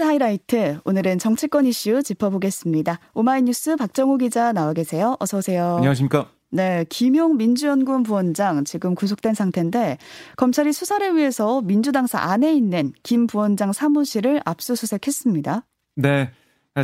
뉴스 하이라이트. 오늘은 정치권 이슈 짚어보겠습니다. 오마이뉴스 박정우 기자 나와 계세요. 어서 오세요. 안녕하십니까? 네, 김용 민주연구원 부원장 지금 구속된 상태인데 검찰이 수사를 위해서 민주당사 안에 있는 김 부원장 사무실을 압수수색했습니다. 네.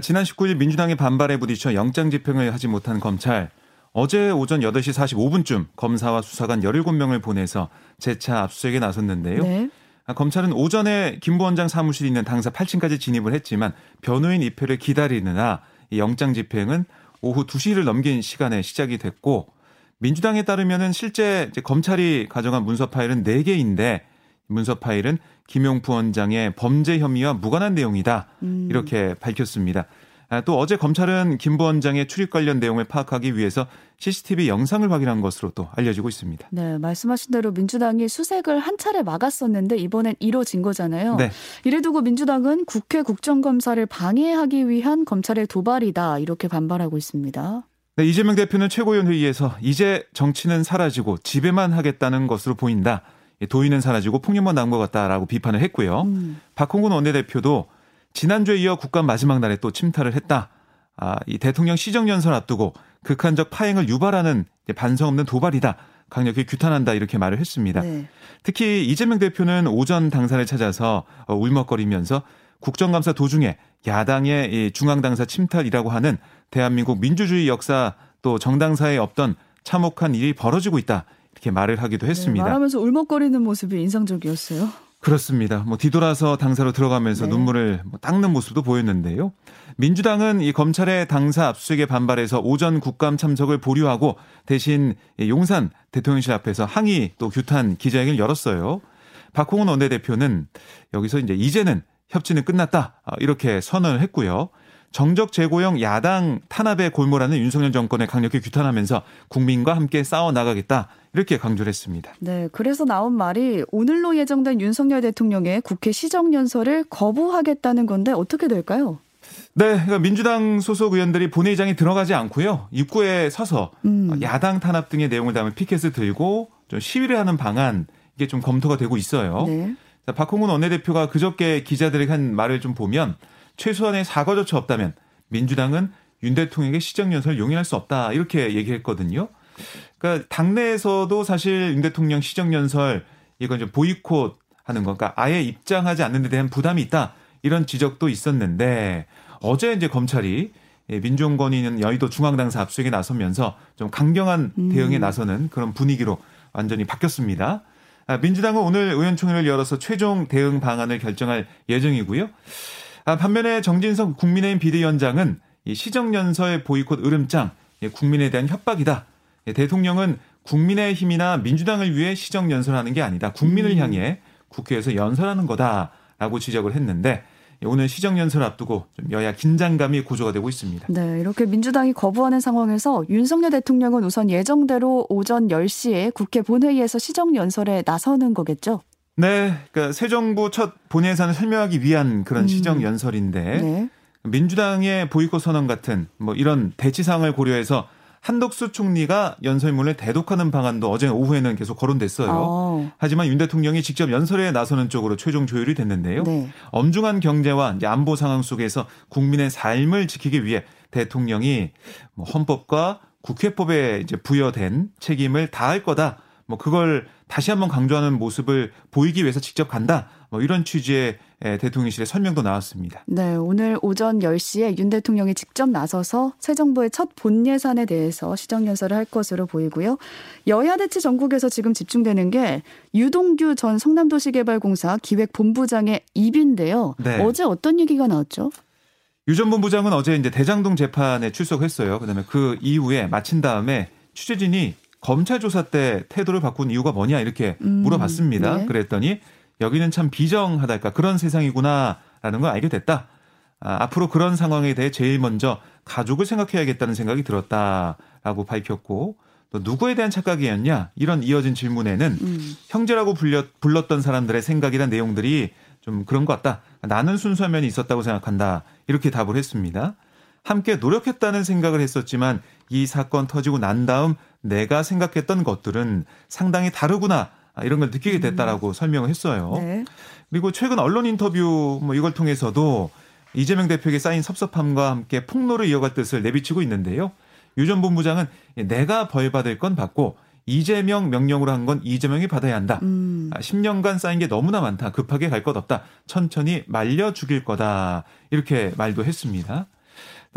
지난 19일 민주당의 반발에 부딪혀 영장 집행을 하지 못한 검찰 어제 오전 8시 45분쯤 검사와 수사관 17명을 보내서 재차 압수수색에 나섰는데요. 네. 검찰은 오전에 김 부원장 사무실이 있는 당사 8층까지 진입을 했지만 변호인 입회를 기다리느라 영장 집행은 오후 2시를 넘긴 시간에 시작이 됐고 민주당에 따르면은 실제 검찰이 가져간 문서 파일은 4개인데 문서 파일은 김용 부원장의 범죄 혐의와 무관한 내용이다. 음. 이렇게 밝혔습니다. 아, 또 어제 검찰은 김 부원장의 출입 관련 내용을 파악하기 위해서 CCTV 영상을 확인한 것으로 또 알려지고 있습니다. 네, 말씀하신 대로 민주당이 수색을 한 차례 막았었는데 이번엔 이뤄진 거잖아요. 네. 이래 두고 민주당은 국회 국정감사를 방해하기 위한 검찰의 도발이다 이렇게 반발하고 있습니다. 네, 이재명 대표는 최고위원 회의에서 이제 정치는 사라지고 지배만 하겠다는 것으로 보인다. 도의는 사라지고 폭력만 나온 것 같다라고 비판을 했고요. 음. 박홍근 원내대표도 지난주에 이어 국감 마지막 날에 또 침탈을 했다. 아, 이 대통령 시정연설 앞두고 극한적 파행을 유발하는 반성 없는 도발이다. 강력히 규탄한다 이렇게 말을 했습니다. 네. 특히 이재명 대표는 오전 당사를 찾아서 어, 울먹거리면서 국정감사 도중에 야당의 중앙당사 침탈이라고 하는 대한민국 민주주의 역사 또 정당사에 없던 참혹한 일이 벌어지고 있다. 이렇게 말을 하기도 네, 했습니다. 네, 말하면서 울먹거리는 모습이 인상적이었어요. 그렇습니다. 뭐 뒤돌아서 당사로 들어가면서 네. 눈물을 뭐 닦는 모습도 보였는데요. 민주당은 이 검찰의 당사 압수수색에 반발해서 오전 국감 참석을 보류하고 대신 용산 대통령실 앞에서 항의 또 규탄 기자회견을 열었어요. 박홍은 원내대표는 여기서 이제 이제는 협치는 끝났다 아, 이렇게 선언을 했고요. 정적 제고형 야당 탄압에 골몰하는 윤석열 정권에 강력히 규탄하면서 국민과 함께 싸워 나가겠다 이렇게 강조를 했습니다. 네, 그래서 나온 말이 오늘로 예정된 윤석열 대통령의 국회 시정연설을 거부하겠다는 건데 어떻게 될까요? 네, 그러니까 민주당 소속 의원들이 본회의장에 들어가지 않고요. 입구에 서서 음. 야당 탄압 등의 내용을 담은 피켓을 들고 좀 시위를 하는 방안 이게 좀 검토가 되고 있어요. 네. 자, 박홍근 원내대표가 그저께 기자들에게 한 말을 좀 보면 최소한의 사과조차 없다면 민주당은 윤 대통령의 시정연설을 용인할 수 없다 이렇게 얘기했거든요. 그러니까 당내에서도 사실 윤 대통령 시정연설 이건 좀 보이콧 하는 거, 그러니까 아예 입장하지 않는 데 대한 부담이 있다 이런 지적도 있었는데 어제 이제 검찰이 민중권위는 여의도 중앙당사 압수수색에 나서면서 좀 강경한 음. 대응에 나서는 그런 분위기로 완전히 바뀌었습니다. 아, 민주당은 오늘 의원총회를 열어서 최종 대응 방안을 결정할 예정이고요. 아, 반면에 정진석 국민의힘 비대위원장은 시정연설 보이콧 으름장 국민에 대한 협박이다. 대통령은 국민의힘이나 민주당을 위해 시정연설하는 게 아니다. 국민을 음. 향해 국회에서 연설하는 거다라고 지적을 했는데 오늘 시정연설 앞두고 좀 여야 긴장감이 고조가 되고 있습니다. 네, 이렇게 민주당이 거부하는 상황에서 윤석열 대통령은 우선 예정대로 오전 10시에 국회 본회의에서 시정연설에 나서는 거겠죠? 네, 그러니까 새 정부 첫 의사는 설명하기 위한 그런 음. 시정 연설인데 네. 민주당의 보이콧 선언 같은 뭐 이런 대치 상황을 고려해서 한덕수 총리가 연설문을 대독하는 방안도 어제 오후에는 계속 거론됐어요. 어. 하지만 윤 대통령이 직접 연설에 나서는 쪽으로 최종 조율이 됐는데요. 네. 엄중한 경제와 안보 상황 속에서 국민의 삶을 지키기 위해 대통령이 뭐 헌법과 국회법에 이제 부여된 책임을 다할 거다. 뭐 그걸 다시 한번 강조하는 모습을 보이기 위해서 직접 간다. 뭐 이런 취지의 대통령실의 설명도 나왔습니다. 네, 오늘 오전 10시에 윤 대통령이 직접 나서서 새 정부의 첫 본 예산에 대해서 시정연설을 할 것으로 보이고요. 여야 대치 전국에서 지금 집중되는 게 유동규 전 성남도시개발공사 기획본부장의 입인데요. 네. 어제 어떤 얘기가 나왔죠? 유 전 본부장은 어제 이제 대장동 재판에 출석했어요. 그다음에 그 이후에 마친 다음에 취재진이 검찰 조사 때 태도를 바꾼 이유가 뭐냐 이렇게 음, 물어봤습니다. 네. 그랬더니 여기는 참 비정하달까 그런 세상이구나라는 걸 알게 됐다. 아, 앞으로 그런 상황에 대해 제일 먼저 가족을 생각해야겠다는 생각이 들었다라고 밝혔고 또 누구에 대한 착각이었냐 이런 이어진 질문에는 음. 형제라고 불렸, 불렀던 사람들의 생각이란 내용들이 좀 그런 것 같다. 나는 순수한 면이 있었다고 생각한다. 이렇게 답을 했습니다. 함께 노력했다는 생각을 했었지만 이 사건 터지고 난 다음 내가 생각했던 것들은 상당히 다르구나. 아, 이런 걸 느끼게 됐다라고 음. 설명을 했어요. 네. 그리고 최근 언론 인터뷰 뭐 이걸 통해서도 이재명 대표에게 쌓인 섭섭함과 함께 폭로를 이어갈 뜻을 내비치고 있는데요. 유 전 본부장은 내가 벌 받을 건 받고 이재명 명령으로 한 건 이재명이 받아야 한다. 음. 10년간 아, 쌓인 게 너무나 많다. 급하게 갈 것 없다. 천천히 말려 죽일 거다. 이렇게 말도 했습니다.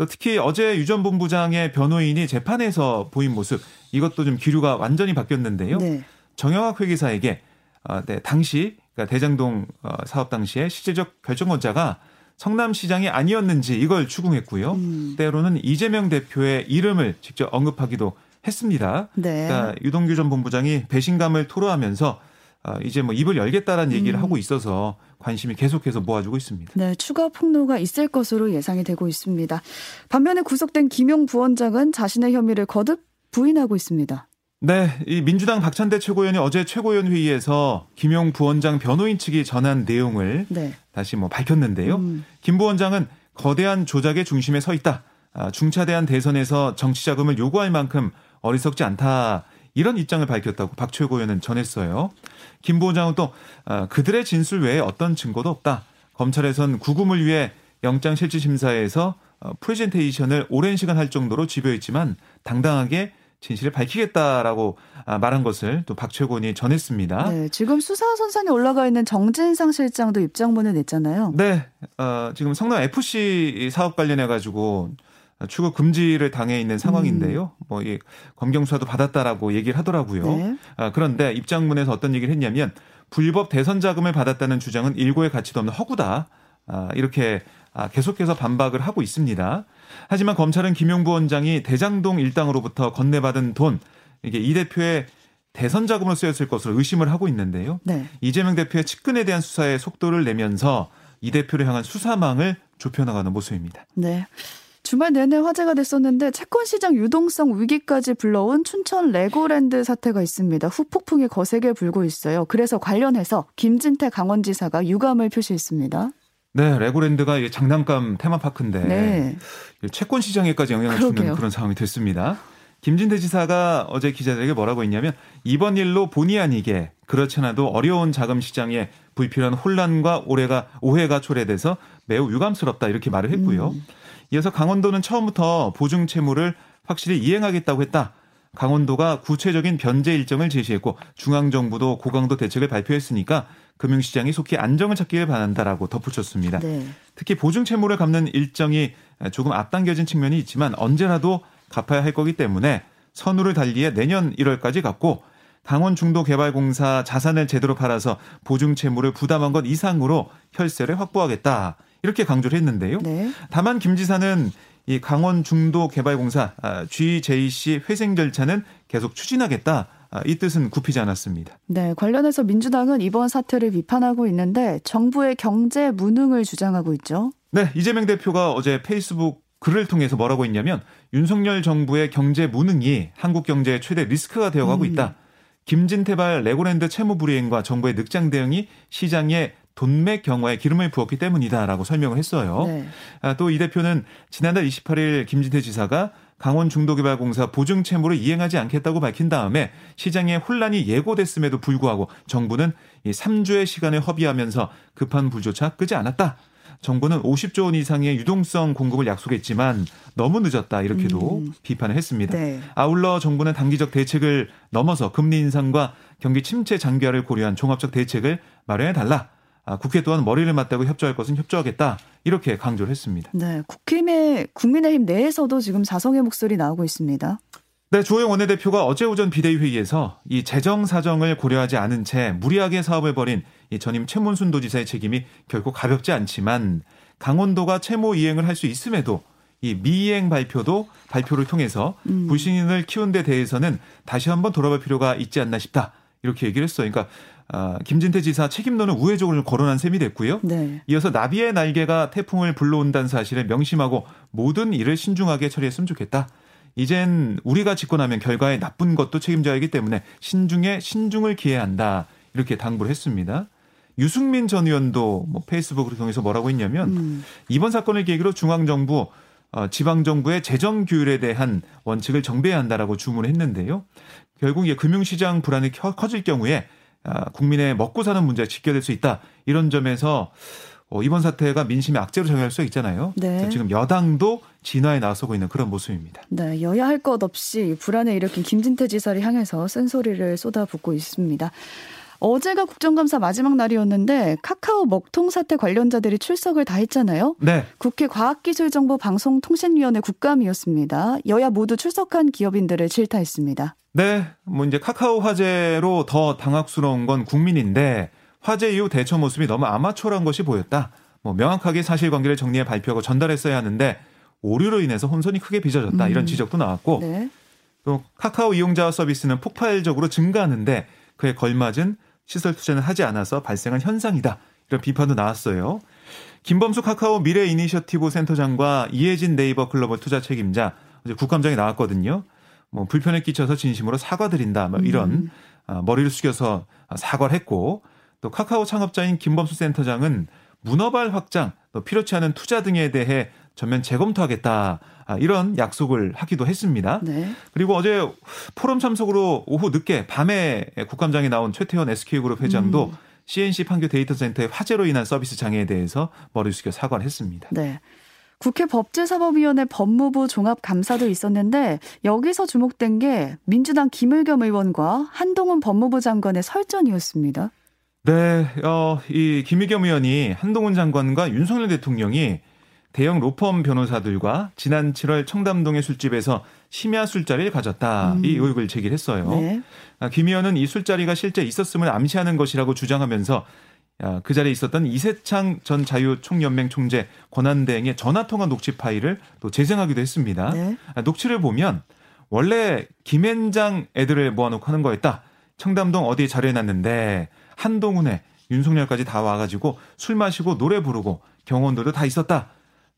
또 특히 어제 유 전 본부장의 변호인이 재판에서 보인 모습 이것도 좀 기류가 완전히 바뀌었는데요. 네. 정영학 회계사에게 어, 네, 당시 그러니까 대장동 어, 사업 당시에 실질적 결정권자가 성남시장이 아니었는지 이걸 추궁했고요. 음. 때로는 이재명 대표의 이름을 직접 언급하기도 했습니다. 네. 그러니까 유동규 전 본부장이 배신감을 토로하면서 어, 이제 뭐 입을 열겠다라는 얘기를 음. 하고 있어서 관심이 계속해서 모아지고 있습니다. 네, 추가 폭로가 있을 것으로 예상이 되고 있습니다. 반면에 구속된 김용 부원장은 자신의 혐의를 거듭 부인하고 있습니다. 네, 이 민주당 박찬대 최고위원이 어제 최고위원 회의에서 김용 부원장 변호인 측이 전한 내용을 네. 다시 뭐 밝혔는데요. 음. 김 부원장은 거대한 조작의 중심에 서 있다. 아, 중차대한 대선에서 정치 자금을 요구할 만큼 어리석지 않다. 이런 입장을 밝혔다고 박 최고위원은 전했어요. 김 부원장은 또 아, 그들의 진술 외에 어떤 증거도 없다. 검찰에선 구금을 위해 영장 실질 심사에서 어, 프레젠테이션을 오랜 시간 할 정도로 집요했지만 당당하게 진실을 밝히겠다라고 아, 말한 것을 또 박최곤이 전했습니다. 네, 지금 수사 선상에 올라가 있는 정진상 실장도 입장문을 냈잖아요. 네, 어, 지금 성남 FC 사업 관련해 가지고 출국 금지를 당해 있는 상황인데요. 음. 뭐이 검경 수사도 받았다라고 얘기를 하더라고요. 네. 아, 그런데 입장문에서 어떤 얘기를 했냐면 불법 대선 자금을 받았다는 주장은 일고의 가치도 없는 허구다. 아, 이렇게 아, 계속해서 반박을 하고 있습니다. 하지만 검찰은 김용부 원장이 대장동 일당으로부터 건네받은 돈 이게 이 대표의 대선 자금으로 쓰였을 것으로 의심을 하고 있는데요. 네. 이재명 대표의 측근에 대한 수사에 속도를 내면서 이 대표를 향한 수사망을 좁혀나가는 모습입니다. 네. 주말 내내 화제가 됐었는데 채권 시장 유동성 위기까지 불러온 춘천 레고랜드 사태가 있습니다. 후폭풍이 거세게 불고 있어요. 그래서 관련해서 김진태 강원지사가 유감을 표시했습니다. 네, 레고랜드가 장난감 테마파크인데 네. 채권 시장에까지 영향을 그러게요. 주는 그런 상황이 됐습니다. 김진태 지사가 어제 기자들에게 뭐라고 했냐면 이번 일로 본의 아니게 그렇지 않아도 어려운 자금 시장에 불필요한 혼란과 오해가 오해가 초래돼서 매우 유감스럽다 이렇게 말을 했고요. 음. 이어서 강원도는 처음부터 보증 채무를 확실히 이행하겠다고 했다. 강원도가 구체적인 변제 일정을 제시했고 중앙정부도 고강도 대책을 발표했으니까 금융시장이 속히 안정을 찾기를 바란다라고 덧붙였습니다. 네. 특히 보증 채무를 갚는 일정이 조금 앞당겨진 측면이 있지만 언제라도 갚아야 할 거기 때문에 선우를 달리해 내년 1월까지 갚고 강원 중도개발공사 자산을 제대로 팔아서 보증 채무를 부담한 것 이상으로 혈세를 확보하겠다. 이렇게 강조를 했는데요. 네. 다만 김 지사는 이 강원 중도 개발공사 GJC 회생 절차는 계속 추진하겠다. 아, 이 뜻은 굽히지 않았습니다. 네, 관련해서 민주당은 이번 사태를 비판하고 있는데 정부의 경제 무능을 주장하고 있죠. 네, 이재명 대표가 어제 페이스북 글을 통해서 뭐라고 했냐면 윤석열 정부의 경제 무능이 한국 경제의 최대 리스크가 되어가고 음. 있다. 김진태발 레고랜드 채무 불이행과 정부의 늑장 대응이 시장에 돈맥 경화에 기름을 부었기 때문이다라고 설명을 했어요. 네. 아, 또 이 대표는 지난달 28일 김진태 지사가 강원 중도개발공사 보증 채무를 이행하지 않겠다고 밝힌 다음에 시장에 혼란이 예고됐음에도 불구하고 정부는 이 3주의 시간을 허비하면서 급한 불조차 끄지 않았다. 정부는 50조 원 이상의 유동성 공급을 약속했지만 너무 늦었다 이렇게도 음. 비판을 했습니다. 네. 아울러 정부는 단기적 대책을 넘어서 금리 인상과 경기 침체 장기화를 고려한 종합적 대책을 마련해 달라. 아, 국회 또한 머리를 맞대고 협조할 것은 협조하겠다 이렇게 강조를 했습니다. 네, 국힘의 국민의힘 내에서도 지금 자성의 목소리 나오고 있습니다. 네, 주호영 원내대표가 어제 오전 비대위 회의에서 이 재정 사정을 고려하지 않은 채 무리하게 사업을 벌인 이 전임 최문순 도지사의 책임이 결코 가볍지 않지만 강원도가 채무 이행을 할 수 있음에도 이 미이행 발표도 발표를 통해서 음. 불신을 키운 데 대해서는 다시 한번 돌아볼 필요가 있지 않나 싶다. 이렇게 얘기를 했어요. 그러니까 아, 김진태 지사 책임론을 우회적으로 거론한 셈이 됐고요. 네. 이어서 나비의 날개가 태풍을 불러온다는 사실을 명심하고 모든 일을 신중하게 처리했으면 좋겠다. 이젠 우리가 나면 결과에 나쁜 것도 책임져야 하기 때문에 신중에 신중을 기해야 한다. 이렇게 당부를 했습니다. 유승민 전 의원도 뭐 페이스북을 통해서 뭐라고 했냐면 음. 이번 사건을 계기로 중앙정부 어, 지방정부의 재정 규율에 대한 원칙을 정비해야 한다라고 주문을 했는데요. 결국 이게 금융시장 불안이 커질 경우에 아, 국민의 먹고 사는 문제가 직결될 수 있다. 이런 점에서 어, 이번 사태가 민심의 악재로 작용할 수 있잖아요. 네. 지금 여당도 진화에 나서고 있는 그런 모습입니다. 네, 여야 할 것 없이 불안에 일으킨 김진태 지사를 향해서 쓴소리를 쏟아붓고 있습니다. 어제가 국정감사 마지막 날이었는데 카카오 먹통 사태 관련자들이 출석을 다 했잖아요. 네. 국회 과학기술정보방송통신위원회 국감이었습니다. 여야 모두 출석한 기업인들을 질타했습니다. 네, 뭐 이제 카카오 화재로 더 당황스러운 건 국민인데 화재 이후 대처 모습이 너무 아마추어란 것이 보였다. 뭐 명확하게 사실관계를 정리해 발표하고 전달했어야 하는데 오류로 인해서 혼선이 크게 빚어졌다. 음. 이런 지적도 나왔고 네. 또 카카오 이용자 서비스는 폭발적으로 증가하는데 그에 걸맞은 시설 투자는 하지 않아서 발생한 현상이다. 이런 비판도 나왔어요. 김범수 카카오 미래 이니셔티브 센터장과 이해진 네이버 글로벌 투자 책임자 어제 국감장에 나왔거든요. 뭐 불편을 끼쳐서 진심으로 사과드린다. 뭐 이런 음. 아, 머리를 숙여서 사과를 했고 또 카카오 창업자인 김범수 센터장은 문어발 확장, 또 필요치 않은 투자 등에 대해 전면 재검토하겠다. 아, 이런 약속을 하기도 했습니다. 네. 그리고 어제 포럼 참석으로 오후 늦게 밤에 국감장에 나온 최태원 SK그룹 회장도 음. CNC 판교 데이터 센터의 화재로 인한 서비스 장애에 대해서 머리 숙여 사과를 했습니다. 네. 국회 법제사법위원회 법무부 종합감사도 있었는데 여기서 주목된 게 민주당 김을겸 의원과 한동훈 법무부 장관의 설전이었습니다. 네, 어, 이 김의겸 의원이 한동훈 장관과 윤석열 대통령이 대형 로펌 변호사들과 지난 7월 청담동의 술집에서 심야 술자리를 가졌다. 음. 이 의혹을 제기했어요. 네. 아, 김 의원은 이 술자리가 실제 있었음을 암시하는 것이라고 주장하면서 아, 그 자리에 있었던 이세창 전 자유총연맹 총재 권한대행의 전화통화 녹취 파일을 또 재생하기도 했습니다. 네. 아, 녹취를 보면 원래 김앤장 애들을 모아놓고 하는 거였다. 청담동 어디에 자료해놨는데 한동훈에 윤석열까지 다 와가지고 술 마시고 노래 부르고 경호원들도 다 있었다.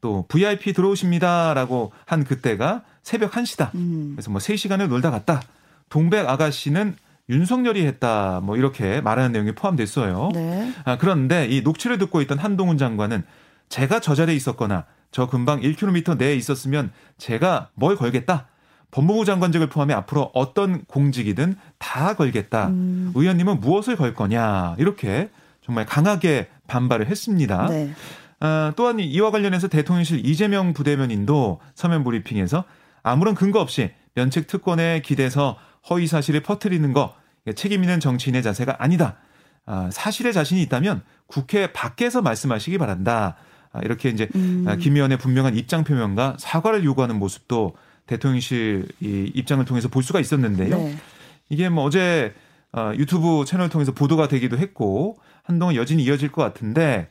또 VIP 들어오십니다라고 한 그때가 새벽 1시다. 음. 그래서 뭐 3시간을 놀다 갔다. 동백 아가씨는 윤석열이 했다. 뭐 이렇게 말하는 내용이 포함됐어요. 네. 아, 그런데 이 녹취를 듣고 있던 한동훈 장관은 제가 저 자리에 있었거나 저 금방 1km 내에 있었으면 제가 뭘 걸겠다. 법무부 장관직을 포함해 앞으로 어떤 공직이든 다 걸겠다. 음. 의원님은 무엇을 걸 거냐. 이렇게 정말 강하게 반발을 했습니다. 네. 아, 또한 이와 관련해서 대통령실 이재명 부대변인도 서면 브리핑에서 아무런 근거 없이 면책 특권에 기대서 허위 사실을 퍼뜨리는 거 책임 있는 정치인의 자세가 아니다. 아, 사실에 자신이 있다면 국회 밖에서 말씀하시기 바란다. 아, 이렇게 이제 음. 아, 김 의원의 분명한 입장 표명과 사과를 요구하는 모습도 대통령실 이 입장을 통해서 볼 수가 있었는데요. 네. 이게 뭐 어제 어, 유튜브 채널을 통해서 보도가 되기도 했고 한동안 여진이 이어질 것 같은데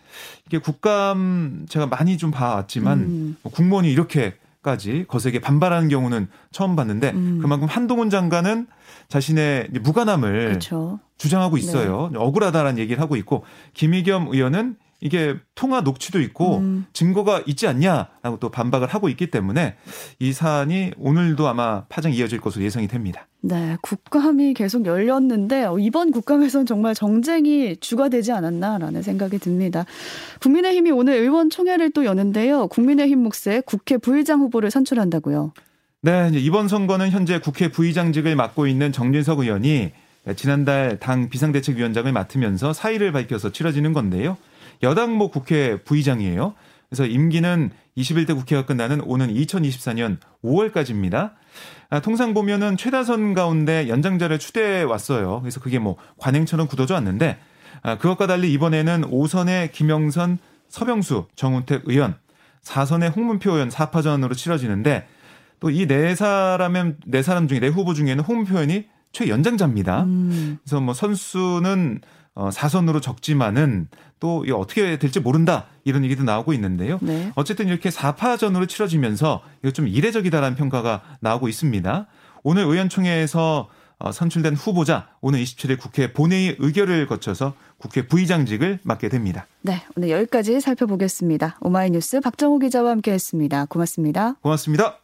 이게 국감 제가 많이 좀 봐왔지만 음. 뭐 국무원이 이렇게까지 거세게 반발하는 경우는 처음 봤는데 음. 그만큼 한동훈 장관은 자신의 무관함을 그렇죠. 주장하고 있어요. 네. 억울하다라는 얘기를 하고 있고 김의겸 의원은 이게 통화 녹취도 있고 음. 증거가 있지 않냐라고 또 반박을 하고 있기 때문에 이 사안이 오늘도 아마 파장 이어질 것으로 예상이 됩니다. 네, 국감이 계속 열렸는데 이번 국감에선 정말 정쟁이 주가 되지 않았나라는 생각이 듭니다. 국민의힘이 오늘 의원 총회를 또 여는데요. 국민의힘 몫에 국회 부의장 후보를 선출한다고요. 네, 이번 선거는 현재 국회 부의장직을 맡고 있는 정진석 의원이 지난달 당 비상대책위원장을 맡으면서 사의를 밝혀서 치러지는 건데요. 여당모 국회 부의장이에요. 그래서 임기는 21대 국회가 끝나는 오는 2024년 5월까지입니다. 아, 통상 보면은 최다선 가운데 연장자를 추대해 왔어요. 그래서 그게 뭐 관행처럼 굳어져 왔는데 아, 그것과 달리 이번에는 5선의 김영선, 서병수, 정운택 의원, 4선의 홍문표 의원 4파전으로 치러지는데 또 이 네 사람의 네 사람 중에 네 후보 중에는 홍문표 의원이 최연장자입니다. 음. 그래서 뭐 선수는 어, 사선으로 적지만은 또 어떻게 될지 모른다 이런 얘기도 나오고 있는데요. 네. 어쨌든 이렇게 4파전으로 치러지면서 이거 좀 이례적이다라는 평가가 나오고 있습니다. 오늘 의원총회에서 어, 선출된 후보자 오늘 27일 국회 본회의 의결을 거쳐서 국회 부의장직을 맡게 됩니다. 네, 오늘 여기까지 살펴보겠습니다. 오마이뉴스 박정호 기자와 함께했습니다. 고맙습니다. 고맙습니다.